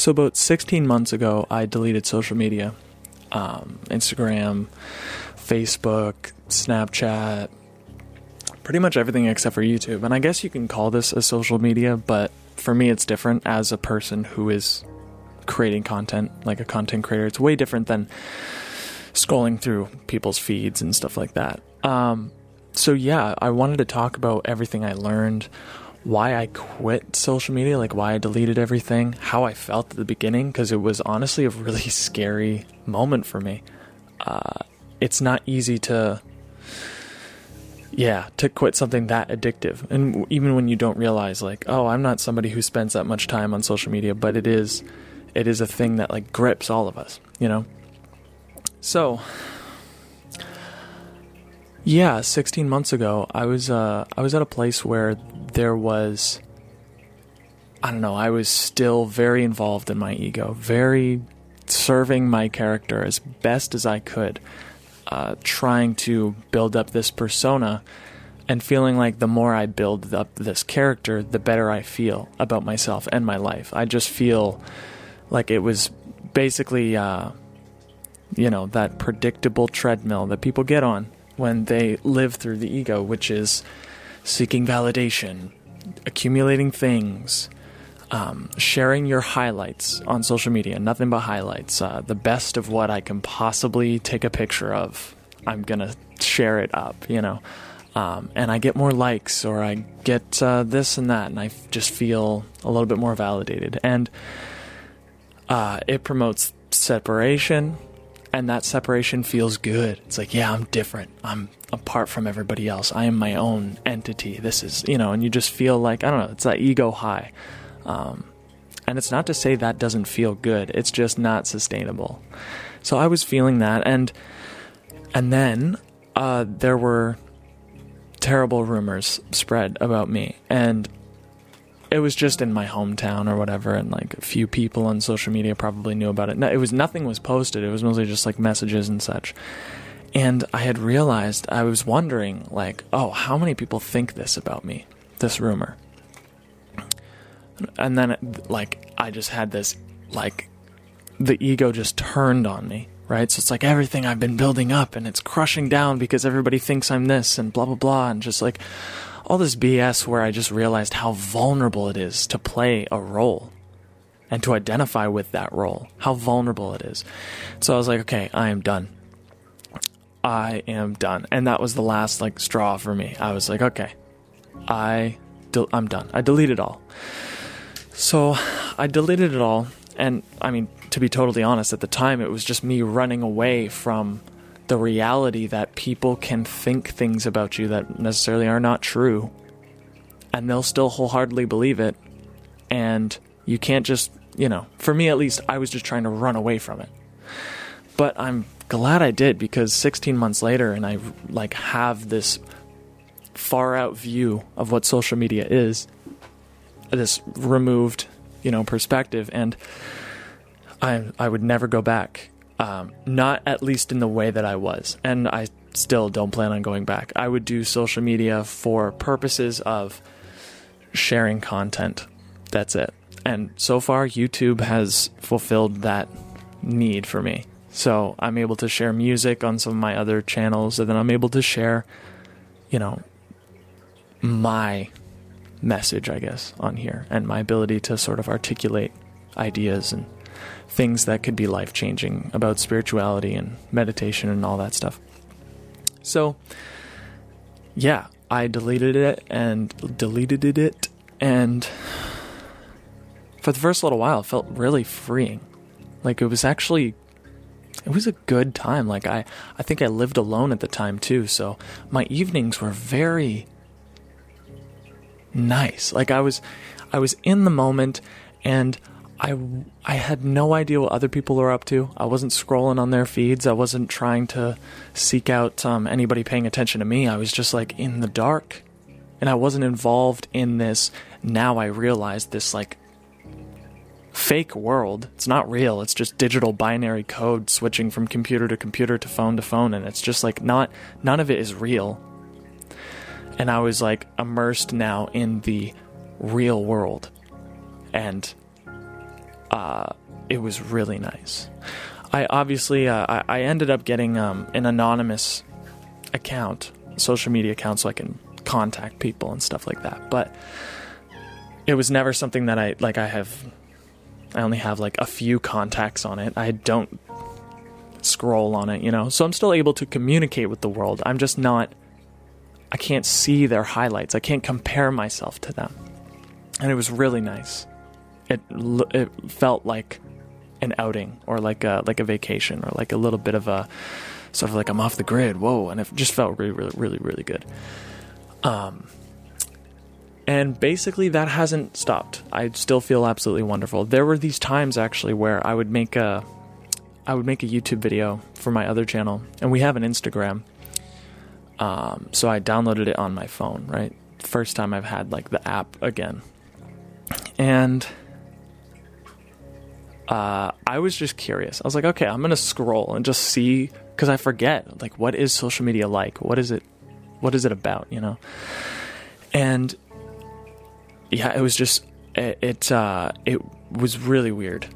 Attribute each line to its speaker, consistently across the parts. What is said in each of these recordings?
Speaker 1: So, about 16 months ago, I deleted social media um, Instagram, Facebook, Snapchat, pretty much everything except for YouTube. And I guess you can call this a social media, but for me, it's different as a person who is creating content, like a content creator. It's way different than scrolling through people's feeds and stuff like that. Um, so, yeah, I wanted to talk about everything I learned, why I quit social media, like why I deleted everything, how I felt at the beginning, because it was honestly a really scary moment for me. Uh, it's not easy to, yeah, to quit something that addictive. And even when you don't realize, like, oh, I'm not somebody who spends that much time on social media, but it is, it is a thing that like grips all of us, you know? So, yeah, 16 months ago, I was uh, I was at a place where there was I don't know, I was still very involved in my ego, very serving my character as best as I could, uh, trying to build up this persona and feeling like the more I build up this character, the better I feel about myself and my life. I just feel like it was basically, uh, you know, that predictable treadmill that people get on when they live through the ego, which is seeking validation, accumulating things, um, sharing your highlights on social media, nothing but highlights, uh, the best of what I can possibly take a picture of. I'm gonna share it up, you know, um, and I get more likes or I get uh, this and that, and I just feel a little bit more validated, and uh, it promotes separation and that separation feels good. It's like, yeah, I'm different. I'm apart from everybody else. I am my own entity. This is, you know, and you just feel like, I don't know, it's that ego high. Um, and it's not to say that doesn't feel good, it's just not sustainable. So I was feeling that. And, and then uh, there were terrible rumors spread about me. And it was just in my hometown or whatever, and like a few people on social media probably knew about it. No, it was nothing was posted. It was mostly just like messages and such. And I had realized I was wondering, like, oh, how many people think this about me? This rumor. And then, like, I just had this, like, the ego just turned on me, right? So it's like everything I've been building up and it's crushing down because everybody thinks I'm this and blah, blah, blah. And just like, all this BS where I just realized how vulnerable it is to play a role and to identify with that role, how vulnerable it is. So I was like, okay, I am done. I am done. And that was the last like straw for me. I was like, okay, I I'm done. I deleted all. So I deleted it all and I mean to be totally honest at the time it was just me running away from the reality that people can think things about you that necessarily are not true and they'll still wholeheartedly believe it and you can't just you know for me at least i was just trying to run away from it. But i'm glad i did because 16 months later and i like have this far out view of what social media is this removed you know perspective and i i would never go back um, not at least in the way that I was. And I still don't plan on going back. I would do social media for purposes of sharing content. That's it. And so far, YouTube has fulfilled that need for me. So I'm able to share music on some of my other channels, and then I'm able to share, you know, my message, I guess, on here, and my ability to sort of articulate ideas and things that could be life changing about spirituality and meditation and all that stuff. So, yeah, I deleted it and deleted it, and for the first little while, it felt really freeing. Like it was actually, it was a good time. Like I, I think I lived alone at the time too, so my evenings were very nice. Like I was, I was in the moment, and I, I had no idea what other people were up to. I wasn't scrolling on their feeds. I wasn't trying to seek out um, anybody paying attention to me. I was just like in the dark. And I wasn't involved in this. Now I realize this like fake world. It's not real. It's just digital binary code switching from computer to computer to phone to phone. And it's just like not, none of it is real. And I was like immersed now in the real world. And uh, it was really nice. I obviously uh, I, ended up getting um, an anonymous account, social media account, so I can contact people and stuff like that. But it was never something that I like. I have, I only have like a few contacts on it. I don't scroll on it, you know. So I'm still able to communicate with the world. I'm just not. I can't see their highlights. I can't compare myself to them, and it was really nice. It it felt like an outing or like a like a vacation or like a little bit of a sort of like I'm off the grid. Whoa, and it just felt really really really really good. Um, and basically that hasn't stopped. I still feel absolutely wonderful. There were these times actually where I would make a I would make a YouTube video for my other channel, and we have an Instagram. Um, so I downloaded it on my phone, right? First time I've had like the app again. And uh, I was just curious. I was like, okay, I'm gonna scroll and just see because I forget like what is social media like? What is it? What is it about? You know? And yeah, it was just it it, uh, it was really weird.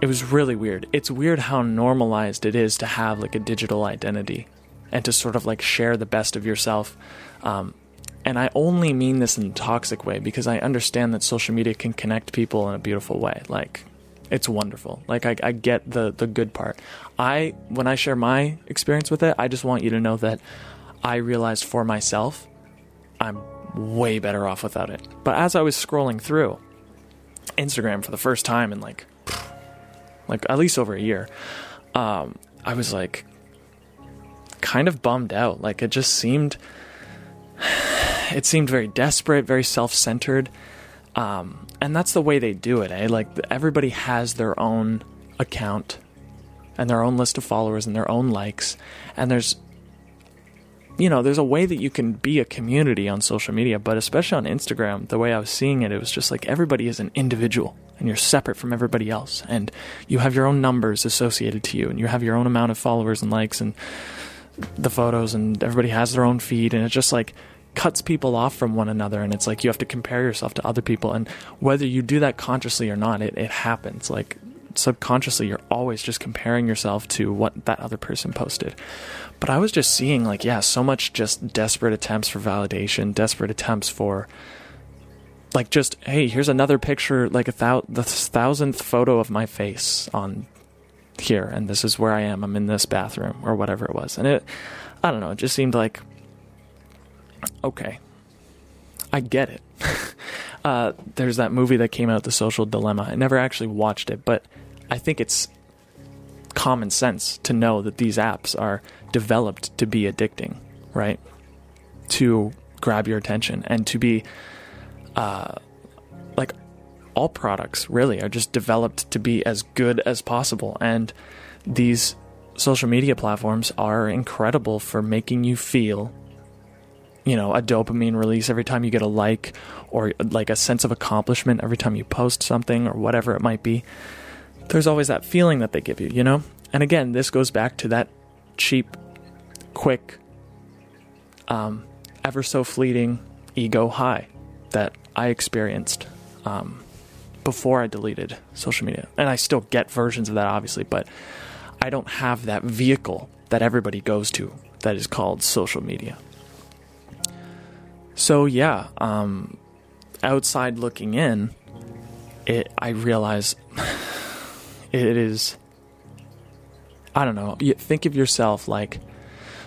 Speaker 1: It was really weird. It's weird how normalized it is to have like a digital identity and to sort of like share the best of yourself. Um, and I only mean this in a toxic way because I understand that social media can connect people in a beautiful way. Like it's wonderful. Like I, I get the the good part. I when I share my experience with it, I just want you to know that I realized for myself, I'm way better off without it. But as I was scrolling through Instagram for the first time in like like at least over a year, um, I was like kind of bummed out. Like it just seemed it seemed very desperate, very self-centered. Um, and that's the way they do it, eh? Like everybody has their own account and their own list of followers and their own likes, and there's you know, there's a way that you can be a community on social media, but especially on Instagram, the way I was seeing it, it was just like everybody is an individual and you're separate from everybody else. And you have your own numbers associated to you and you have your own amount of followers and likes and the photos and everybody has their own feed. And it's just like cuts people off from one another. And it's like you have to compare yourself to other people. And whether you do that consciously or not, it, it happens. Like subconsciously, you're always just comparing yourself to what that other person posted. But I was just seeing, like, yeah, so much just desperate attempts for validation, desperate attempts for, like, just, hey, here's another picture, like a thou- the thousandth photo of my face on here, and this is where I am. I'm in this bathroom, or whatever it was. And it, I don't know, it just seemed like, okay, I get it. uh, there's that movie that came out, The Social Dilemma. I never actually watched it, but I think it's common sense to know that these apps are developed to be addicting, right? To grab your attention and to be, uh, like, all products really are just developed to be as good as possible. And these social media platforms are incredible for making you feel you know a dopamine release every time you get a like or like a sense of accomplishment every time you post something or whatever it might be there's always that feeling that they give you, you know? And again, this goes back to that cheap, quick, um, ever so fleeting ego high that I experienced um, before I deleted social media. And I still get versions of that, obviously, but I don't have that vehicle that everybody goes to that is called social media. So, yeah, um, outside looking in, it, I realize it is I don't know. Think of yourself like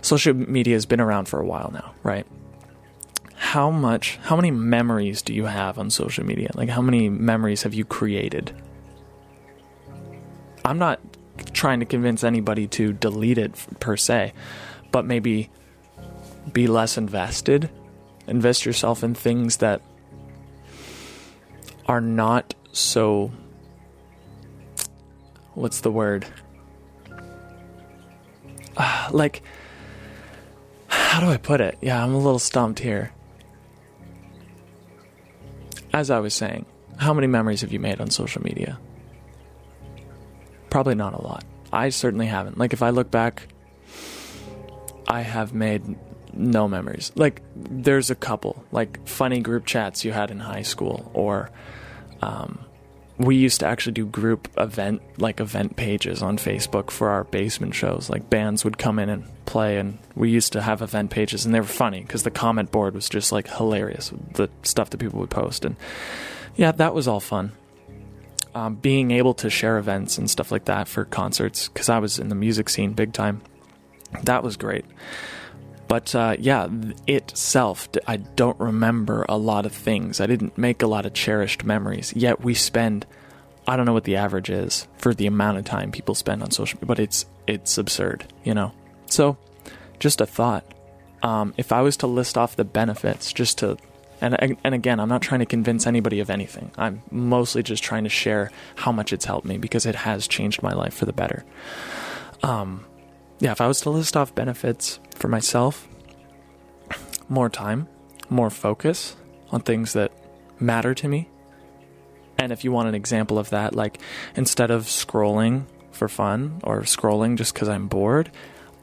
Speaker 1: social media has been around for a while now, right? How much how many memories do you have on social media? Like how many memories have you created? I'm not trying to convince anybody to delete it per se, but maybe be less invested. Invest yourself in things that are not so what's the word? Uh, like, how do I put it? Yeah, I'm a little stumped here. As I was saying, how many memories have you made on social media? Probably not a lot. I certainly haven't. Like, if I look back, I have made no memories. Like, there's a couple, like funny group chats you had in high school, or um, we used to actually do group event like event pages on Facebook for our basement shows. Like bands would come in and play, and we used to have event pages, and they were funny because the comment board was just like hilarious. The stuff that people would post, and yeah, that was all fun. Um, being able to share events and stuff like that for concerts because I was in the music scene big time. That was great. But uh, yeah, itself, I don't remember a lot of things. I didn't make a lot of cherished memories. Yet we spend, I don't know what the average is for the amount of time people spend on social media, but it's it's absurd, you know. So, just a thought. Um, if I was to list off the benefits, just to, and and again, I'm not trying to convince anybody of anything. I'm mostly just trying to share how much it's helped me because it has changed my life for the better. Um, yeah, if I was to list off benefits for myself, more time, more focus on things that matter to me. And if you want an example of that, like instead of scrolling for fun or scrolling just because I'm bored,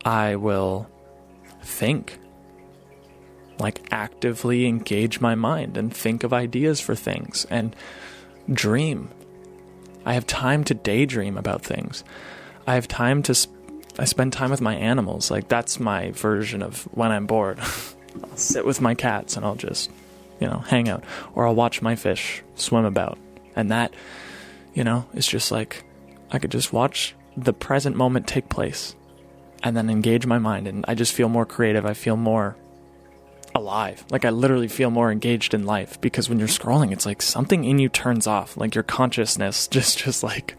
Speaker 1: I will think. Like actively engage my mind and think of ideas for things and dream. I have time to daydream about things. I have time to sp- I spend time with my animals. Like that's my version of when I'm bored. I'll sit with my cats and I'll just, you know, hang out. Or I'll watch my fish swim about. And that, you know, is just like I could just watch the present moment take place and then engage my mind and I just feel more creative. I feel more alive. Like I literally feel more engaged in life because when you're scrolling it's like something in you turns off. Like your consciousness just just like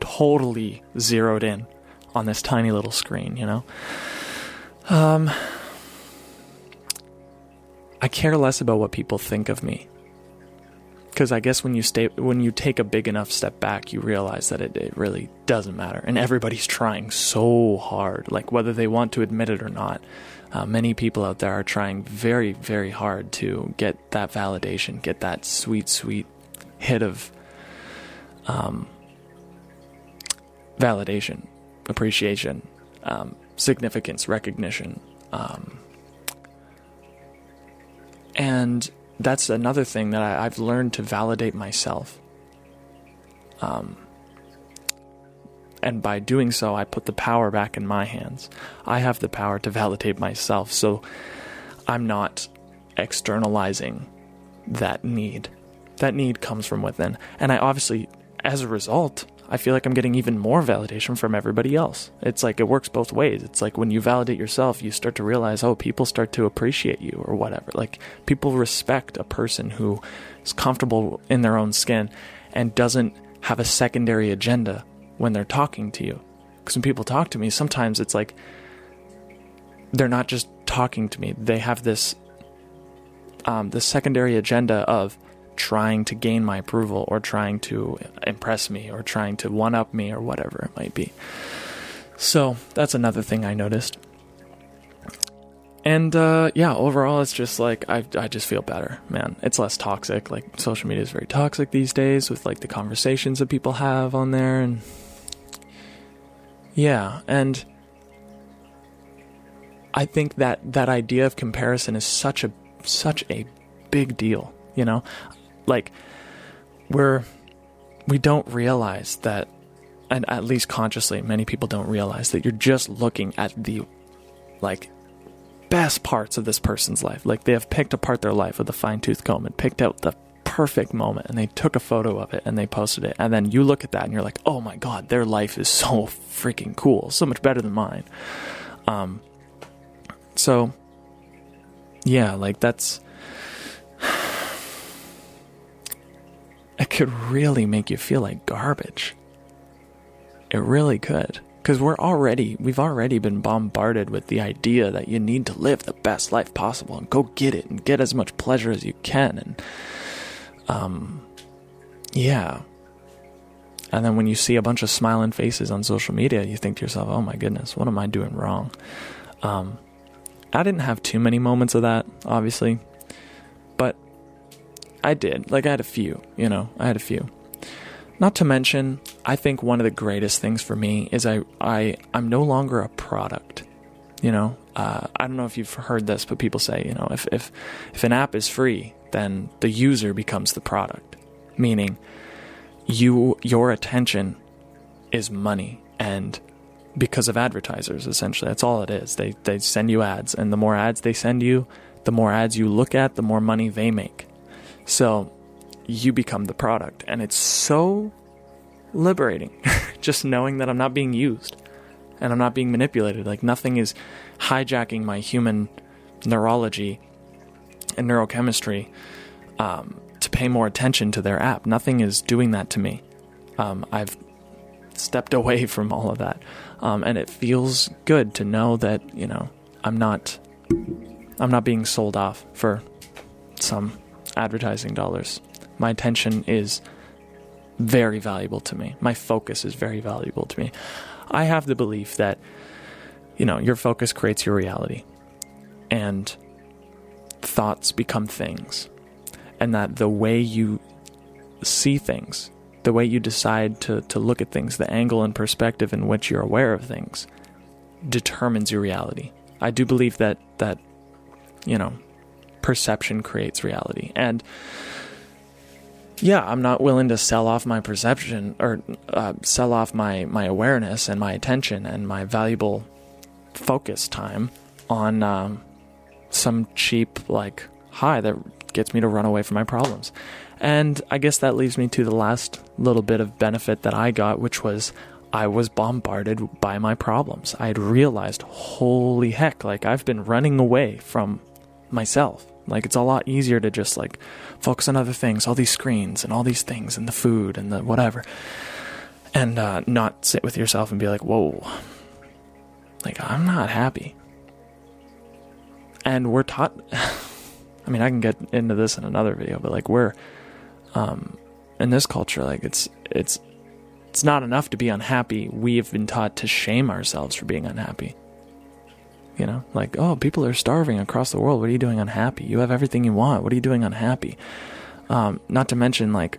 Speaker 1: totally zeroed in on this tiny little screen, you know? Um, I care less about what people think of me. Because I guess when you stay, when you take a big enough step back, you realize that it, it really doesn't matter, and everybody's trying so hard, like whether they want to admit it or not. Uh, many people out there are trying very, very hard to get that validation, get that sweet, sweet hit of um, validation appreciation, um, significance, recognition. Um, and that's another thing that I, have learned to validate myself. Um, and by doing so, I put the power back in my hands. I have the power to validate myself, so I'm not externalizing that need. That need comes from within. And I obviously, as a result, I feel like I'm getting even more validation from everybody else. It's like it works both ways. It's like when you validate yourself, you start to realize, oh, people start to appreciate you or whatever. Like people respect a person who is comfortable in their own skin and doesn't have a secondary agenda when they're talking to you. Because when people talk to me, sometimes it's like they're not just talking to me, they have this um, the secondary agenda of trying to gain my approval or trying to impress me or trying to one up me or whatever it might be. So that's another thing I noticed. And uh, yeah, overall, it's just like I I just feel better, man. It's less toxic. Like social media is very toxic these days with like the conversations that people have on there, and yeah, and I think that that idea of comparison is such a such a big deal. You know, like we're we don't realize that and at least consciously many people don't realize that you're just looking at the like best parts of this person's life. Like they have picked apart their life with a fine-tooth comb and picked out the perfect moment and they took a photo of it and they posted it and then you look at that and you're like oh my god their life is so freaking cool so much better than mine. Um so yeah like that's could really make you feel like garbage. It really could. Because we're already, we've already been bombarded with the idea that you need to live the best life possible and go get it and get as much pleasure as you can. And, um, yeah. And then when you see a bunch of smiling faces on social media, you think to yourself, oh my goodness, what am I doing wrong? Um, I didn't have too many moments of that, obviously. I did. Like I had a few, you know, I had a few. Not to mention, I think one of the greatest things for me is I I I'm no longer a product. You know, uh, I don't know if you've heard this, but people say, you know, if if if an app is free, then the user becomes the product. Meaning, you your attention is money and because of advertisers essentially that's all it is they they send you ads and the more ads they send you the more ads you look at the more money they make so you become the product. And it's so liberating just knowing that I'm not being used and I'm not being manipulated. Like nothing is hijacking my human neurology and neurochemistry um, to pay more attention to their app. Nothing is doing that to me. Um, I've stepped away from all of that. Um, and it feels good to know that, you know, I'm not I'm not being sold off for some advertising dollars. My attention is very valuable to me. My focus is very valuable to me. I have the belief that you know, your focus creates your reality. And thoughts become things. And that the way you see things the way you decide to, to look at things, the angle and perspective in which you're aware of things, determines your reality. I do believe that that you know perception creates reality, and yeah, I'm not willing to sell off my perception or uh, sell off my my awareness and my attention and my valuable focus time on um, some cheap like high that gets me to run away from my problems. And I guess that leaves me to the last little bit of benefit that I got, which was I was bombarded by my problems. I had realized, holy heck, like I've been running away from myself. Like it's a lot easier to just like focus on other things, all these screens and all these things and the food and the whatever, and uh, not sit with yourself and be like, whoa, like I'm not happy. And we're taught. I mean, I can get into this in another video, but like we're um, in this culture, like it's it's it's not enough to be unhappy. We have been taught to shame ourselves for being unhappy. You know, like, oh, people are starving across the world. What are you doing unhappy? You have everything you want. What are you doing unhappy? Um, not to mention, like,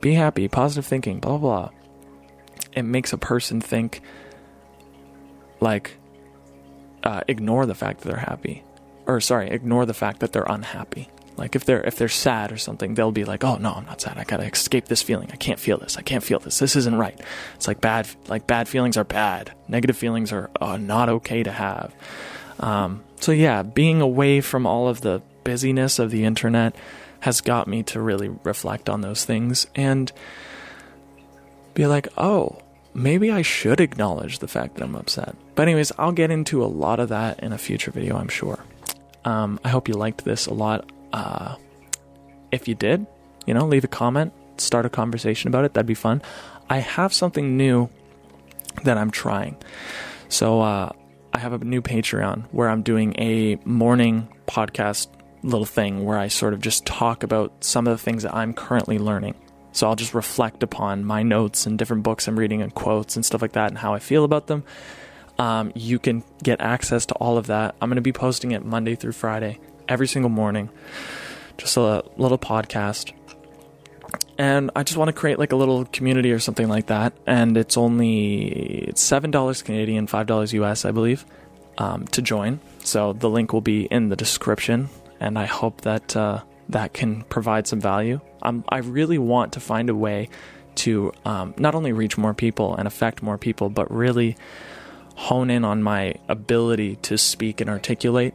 Speaker 1: be happy, positive thinking, blah, blah, blah. It makes a person think, like, uh, ignore the fact that they're happy. Or, sorry, ignore the fact that they're unhappy. Like if they're if they're sad or something, they'll be like, "Oh no, I'm not sad. I gotta escape this feeling. I can't feel this. I can't feel this. This isn't right." It's like bad like bad feelings are bad. Negative feelings are uh, not okay to have. Um, so yeah, being away from all of the busyness of the internet has got me to really reflect on those things and be like, "Oh, maybe I should acknowledge the fact that I'm upset." But anyways, I'll get into a lot of that in a future video, I'm sure. Um, I hope you liked this a lot. Uh, if you did, you know, leave a comment, start a conversation about it. That'd be fun. I have something new that I'm trying. So uh, I have a new Patreon where I'm doing a morning podcast little thing where I sort of just talk about some of the things that I'm currently learning. So I'll just reflect upon my notes and different books I'm reading and quotes and stuff like that and how I feel about them. Um, you can get access to all of that. I'm going to be posting it Monday through Friday every single morning. Just a little podcast. And I just want to create like a little community or something like that. And it's only it's seven dollars Canadian, five dollars US, I believe, um, to join. So the link will be in the description, and I hope that uh, that can provide some value. Um, I really want to find a way to um, not only reach more people and affect more people, but really hone in on my ability to speak and articulate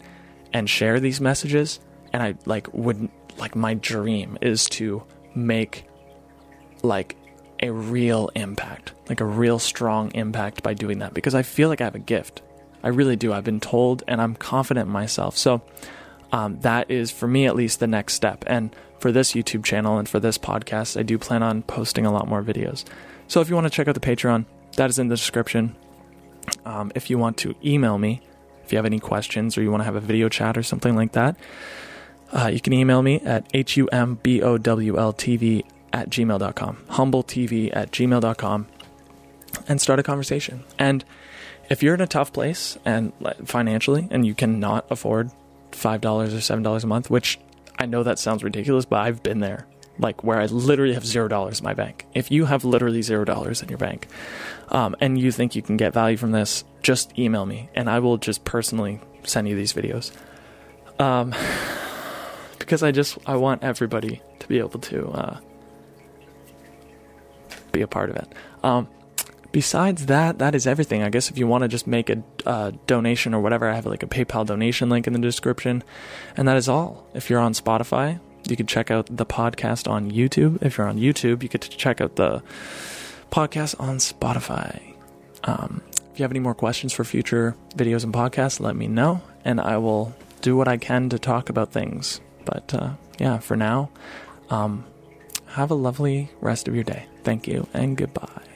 Speaker 1: and share these messages and I like would like my dream is to make like a real impact, like a real strong impact by doing that because I feel like I have a gift. I really do. I've been told and I'm confident in myself. So um, that is for me at least the next step. And for this YouTube channel and for this podcast, I do plan on posting a lot more videos. So if you want to check out the Patreon, that is in the description. Um, if you want to email me, if you have any questions or you want to have a video chat or something like that, uh, you can email me at humbletv at gmail.com, humbletv at gmail.com, and start a conversation. And if you're in a tough place and financially and you cannot afford $5 or $7 a month, which I know that sounds ridiculous, but I've been there like where I literally have zero dollars in my bank. If you have literally zero dollars in your bank, um, and you think you can get value from this, just email me, and I will just personally send you these videos. Um, because I just I want everybody to be able to uh, be a part of it. Um, besides that, that is everything. I guess if you want to just make a uh, donation or whatever, I have like a PayPal donation link in the description. And that is all. If you're on Spotify, you can check out the podcast on YouTube. If you're on YouTube, you get to check out the podcast on Spotify. Um, if you have any more questions for future videos and podcasts, let me know, and I will do what I can to talk about things. But uh, yeah, for now, um, have a lovely rest of your day. Thank you, and goodbye.